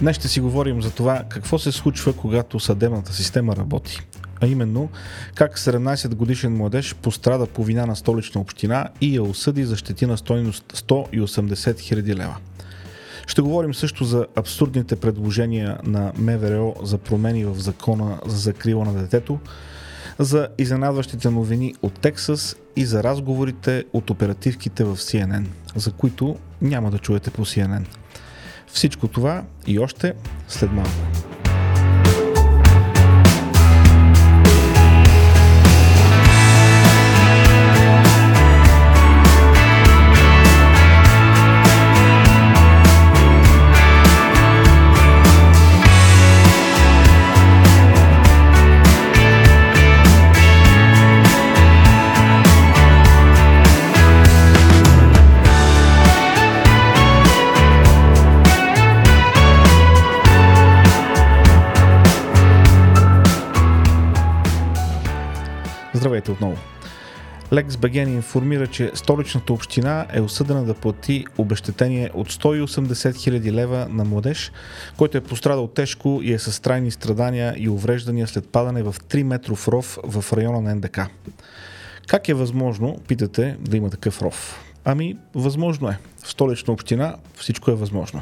Днес ще си говорим за това какво се случва, когато съдебната система работи. А именно, как 17 годишен младеж пострада по вина на столична община и я осъди за щети на стойност 180 хиляди лева. Ще говорим също за абсурдните предложения на МВР за промени в закона за закрила на детето, за изненадващите новини от Тексас и за разговорите от оперативките в CNN, за които няма да чуете по CNN. Всичко това и още след малко. Здравейте отново. Лекс Беген информира, че столичната община е осъдена да плати обещетение от 180 000 лева на младеж, който е пострадал тежко и е с трайни страдания и увреждания след падане в 3 метров ров в района на НДК. Как е възможно, питате, да има такъв ров? Ами, възможно е. В столична община всичко е възможно.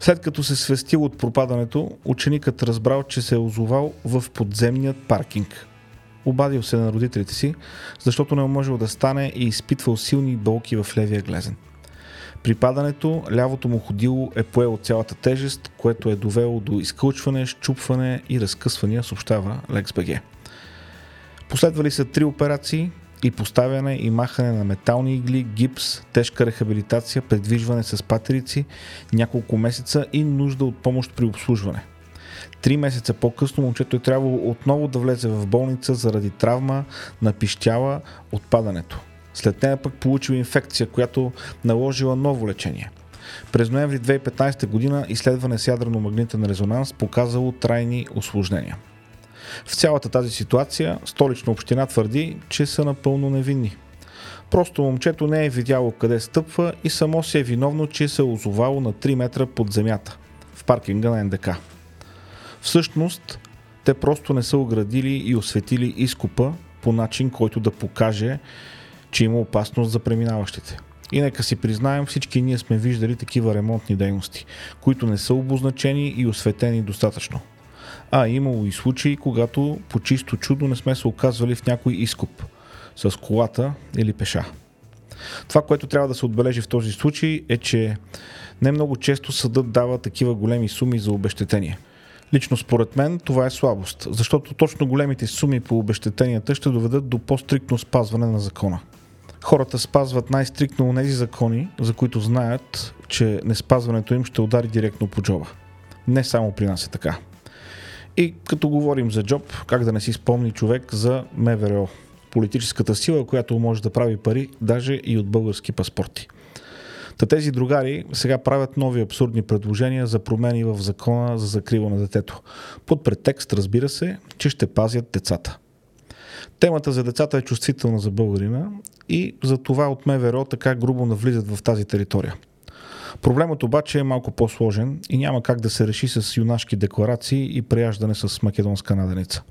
След като се свестил от пропадането, ученикът разбрал, че се е озовал в подземният паркинг – Обадил се на родителите си, защото не е можел да стане и изпитвал силни болки в левия глезен. При падането лявото му ходило е поело цялата тежест, което е довело до изкълчване, щупване и разкъсвания, съобщава БГ. Последвали са три операции и поставяне и махане на метални игли, гипс, тежка рехабилитация, предвижване с патерици, няколко месеца и нужда от помощ при обслужване – Три месеца по-късно момчето е трябвало отново да влезе в болница заради травма на пищяла от падането. След нея пък получил инфекция, която наложила ново лечение. През ноември 2015 година изследване с ядрено-магнитен резонанс показало трайни осложнения. В цялата тази ситуация столична община твърди, че са напълно невинни. Просто момчето не е видяло къде стъпва и само се е виновно, че се е озовало на 3 метра под земята в паркинга на НДК. Всъщност, те просто не са оградили и осветили изкупа по начин, който да покаже, че има опасност за преминаващите. И нека си признаем, всички ние сме виждали такива ремонтни дейности, които не са обозначени и осветени достатъчно. А имало и случаи, когато по чисто чудо не сме се оказвали в някой изкуп с колата или пеша. Това, което трябва да се отбележи в този случай е, че не много често съдът дава такива големи суми за обещетение – Лично според мен това е слабост, защото точно големите суми по обещетенията ще доведат до по-стриктно спазване на закона. Хората спазват най-стриктно тези закони, за които знаят, че неспазването им ще удари директно по джоба. Не само при нас е така. И като говорим за джоб, как да не си спомни човек за МВР, политическата сила, която може да прави пари даже и от български паспорти. Та тези другари сега правят нови абсурдни предложения за промени в закона за закрива на детето. Под претекст, разбира се, че ще пазят децата. Темата за децата е чувствителна за българина и за това от МВР така грубо навлизат в тази територия. Проблемът обаче е малко по-сложен и няма как да се реши с юнашки декларации и преяждане с македонска наденица.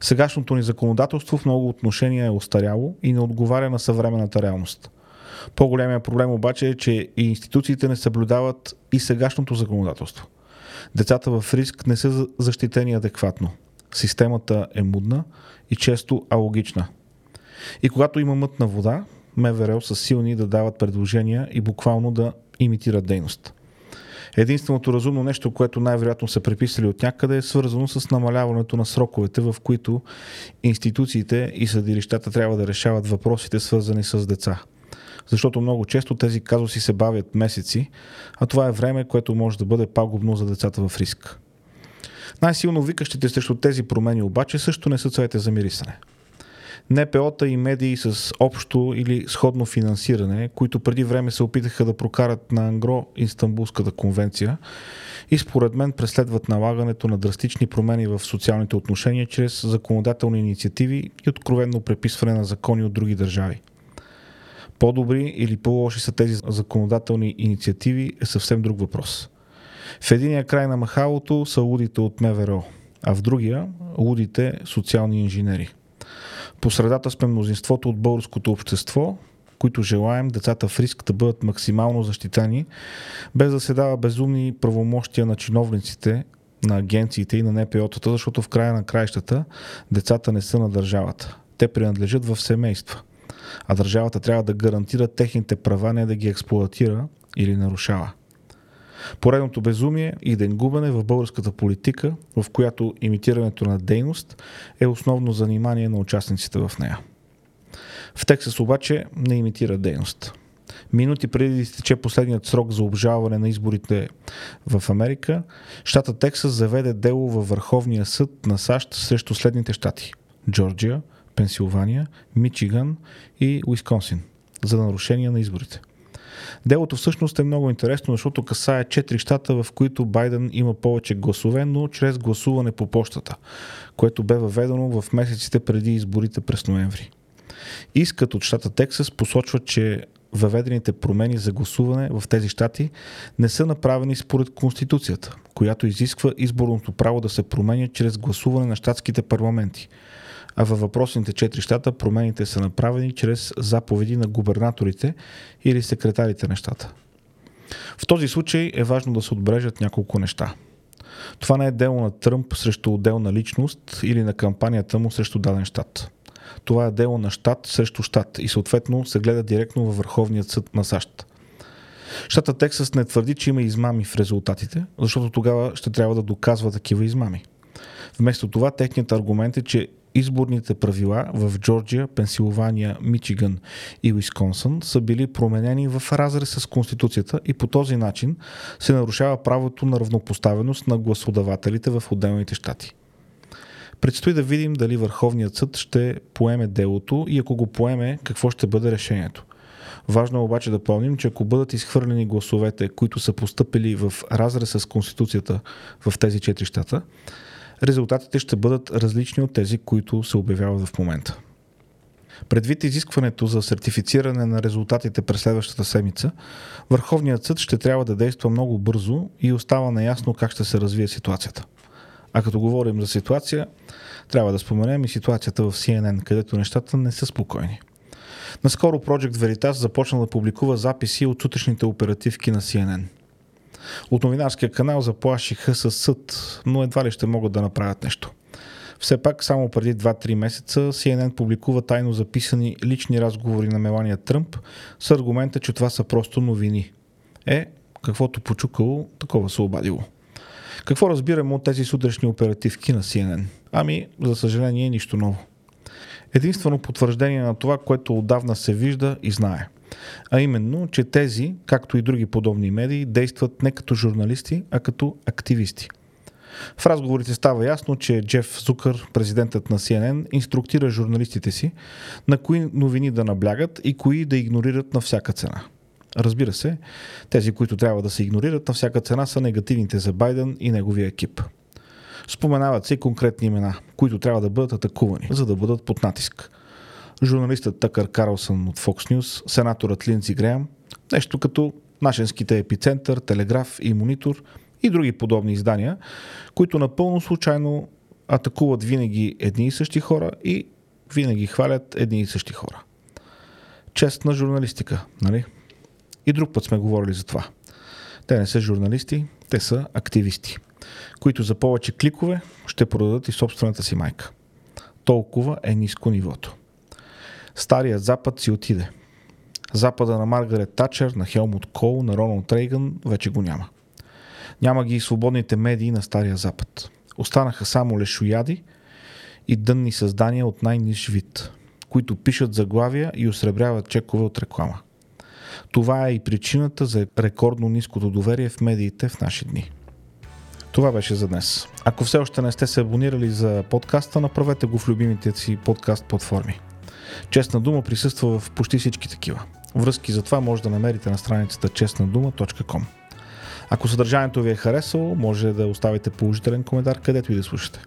Сегашното ни законодателство в много отношения е остаряло и не отговаря на съвременната реалност – по-големия проблем обаче е, че и институциите не съблюдават и сегашното законодателство. Децата в риск не са защитени адекватно. Системата е мудна и често алогична. И когато има мътна вода, МВР са силни да дават предложения и буквално да имитират дейност. Единственото разумно нещо, което най-вероятно са преписали от някъде е свързано с намаляването на сроковете, в които институциите и съдилищата трябва да решават въпросите, свързани с деца – защото много често тези казуси се бавят месеци, а това е време, което може да бъде пагубно за децата в риск. Най-силно викащите срещу тези промени обаче също не са цвете за мирисане. НПО-та и медии с общо или сходно финансиране, които преди време се опитаха да прокарат на ангро Истанбулската конвенция и според мен преследват налагането на драстични промени в социалните отношения чрез законодателни инициативи и откровенно преписване на закони от други държави. По-добри или по-лоши са тези законодателни инициативи е съвсем друг въпрос. В единия край на махалото са лудите от МВР, а в другия лудите социални инженери. По средата сме мнозинството от българското общество, които желаем децата в риск да бъдат максимално защитани, без да се дава безумни правомощия на чиновниците, на агенциите и на НПО-тата, защото в края на краищата децата не са на държавата. Те принадлежат в семейства. А държавата трябва да гарантира техните права, не да ги експлуатира или нарушава. Поредното безумие и денгубане в българската политика, в която имитирането на дейност е основно занимание на участниците в нея. В Тексас обаче не имитира дейност. Минути преди да изтече последният срок за обжалване на изборите в Америка, щата Тексас заведе дело във Върховния съд на САЩ срещу следните щати – Джорджия, Пенсилвания, Мичиган и Уисконсин за нарушение на изборите. Делото всъщност е много интересно, защото касае 4 щата, в които Байден има повече гласове, но чрез гласуване по почтата, което бе въведено в месеците преди изборите през ноември. Искът от щата Тексас посочва, че въведените промени за гласуване в тези щати не са направени според Конституцията, която изисква изборното право да се променя чрез гласуване на щатските парламенти. А във въпросните четири щата промените са направени чрез заповеди на губернаторите или секретарите на щата. В този случай е важно да се отбележат няколко неща. Това не е дело на Тръмп срещу отделна личност или на кампанията му срещу даден щат. Това е дело на щат срещу щат и съответно се гледа директно във Върховният съд на САЩ. Щата Тексас не твърди, че има измами в резултатите, защото тогава ще трябва да доказва такива измами. Вместо това, техният аргумент е, че изборните правила в Джорджия, Пенсилвания, Мичиган и Уисконсън са били променени в разрез с Конституцията и по този начин се нарушава правото на равнопоставеност на гласодавателите в отделните щати. Предстои да видим дали Върховният съд ще поеме делото и ако го поеме, какво ще бъде решението. Важно е обаче да помним, че ако бъдат изхвърлени гласовете, които са поступили в разрез с Конституцията в тези четири щата, резултатите ще бъдат различни от тези, които се обявяват в момента. Предвид изискването за сертифициране на резултатите през следващата седмица, Върховният съд ще трябва да действа много бързо и остава неясно как ще се развие ситуацията. А като говорим за ситуация, трябва да споменем и ситуацията в CNN, където нещата не са спокойни. Наскоро Project Veritas започна да публикува записи от сутрешните оперативки на CNN. От новинарския канал заплашиха със съд, но едва ли ще могат да направят нещо. Все пак, само преди 2-3 месеца CNN публикува тайно записани лични разговори на Мелания Тръмп с аргумента, че това са просто новини. Е, каквото почукало, такова се обадило. Какво разбираме от тези сутрешни оперативки на CNN? Ами, за съжаление, нищо ново. Единствено потвърждение на това, което отдавна се вижда и знае. А именно, че тези, както и други подобни медии, действат не като журналисти, а като активисти. В разговорите става ясно, че Джеф Зукър, президентът на CNN, инструктира журналистите си на кои новини да наблягат и кои да игнорират на всяка цена – Разбира се, тези, които трябва да се игнорират на всяка цена са негативните за Байден и неговия екип. Споменават се и конкретни имена, които трябва да бъдат атакувани, за да бъдат под натиск. Журналистът Такър Карлсън от Fox News, сенаторът Линдзи Греъм, нещо като нашенските епицентър, телеграф и монитор и други подобни издания, които напълно случайно атакуват винаги едни и същи хора и винаги хвалят едни и същи хора. Чест на журналистика, нали? И друг път сме говорили за това. Те не са журналисти, те са активисти, които за повече кликове ще продадат и собствената си майка. Толкова е ниско нивото. Старият Запад си отиде. Запада на Маргарет Тачер, на Хелмут Кол, на Роналд Рейган вече го няма. Няма ги и свободните медии на Стария Запад. Останаха само лешояди и дънни създания от най-ниш вид, които пишат заглавия и осребряват чекове от реклама. Това е и причината за рекордно ниското доверие в медиите в наши дни. Това беше за днес. Ако все още не сте се абонирали за подкаста, направете го в любимите си подкаст платформи. Честна дума присъства в почти всички такива. Връзки за това може да намерите на страницата честнадума.com. Ако съдържанието ви е харесало, може да оставите положителен коментар където и да слушате.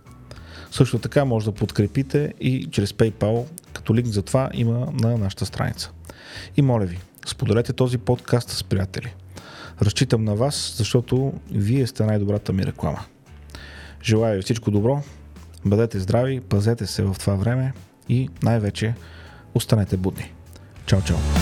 Също така може да подкрепите и чрез PayPal, като линк за това има на нашата страница. И моля ви, Споделете този подкаст с приятели. Разчитам на вас, защото вие сте най-добрата ми реклама. Желая ви всичко добро, бъдете здрави, пазете се в това време и най-вече останете будни. Чао, чао!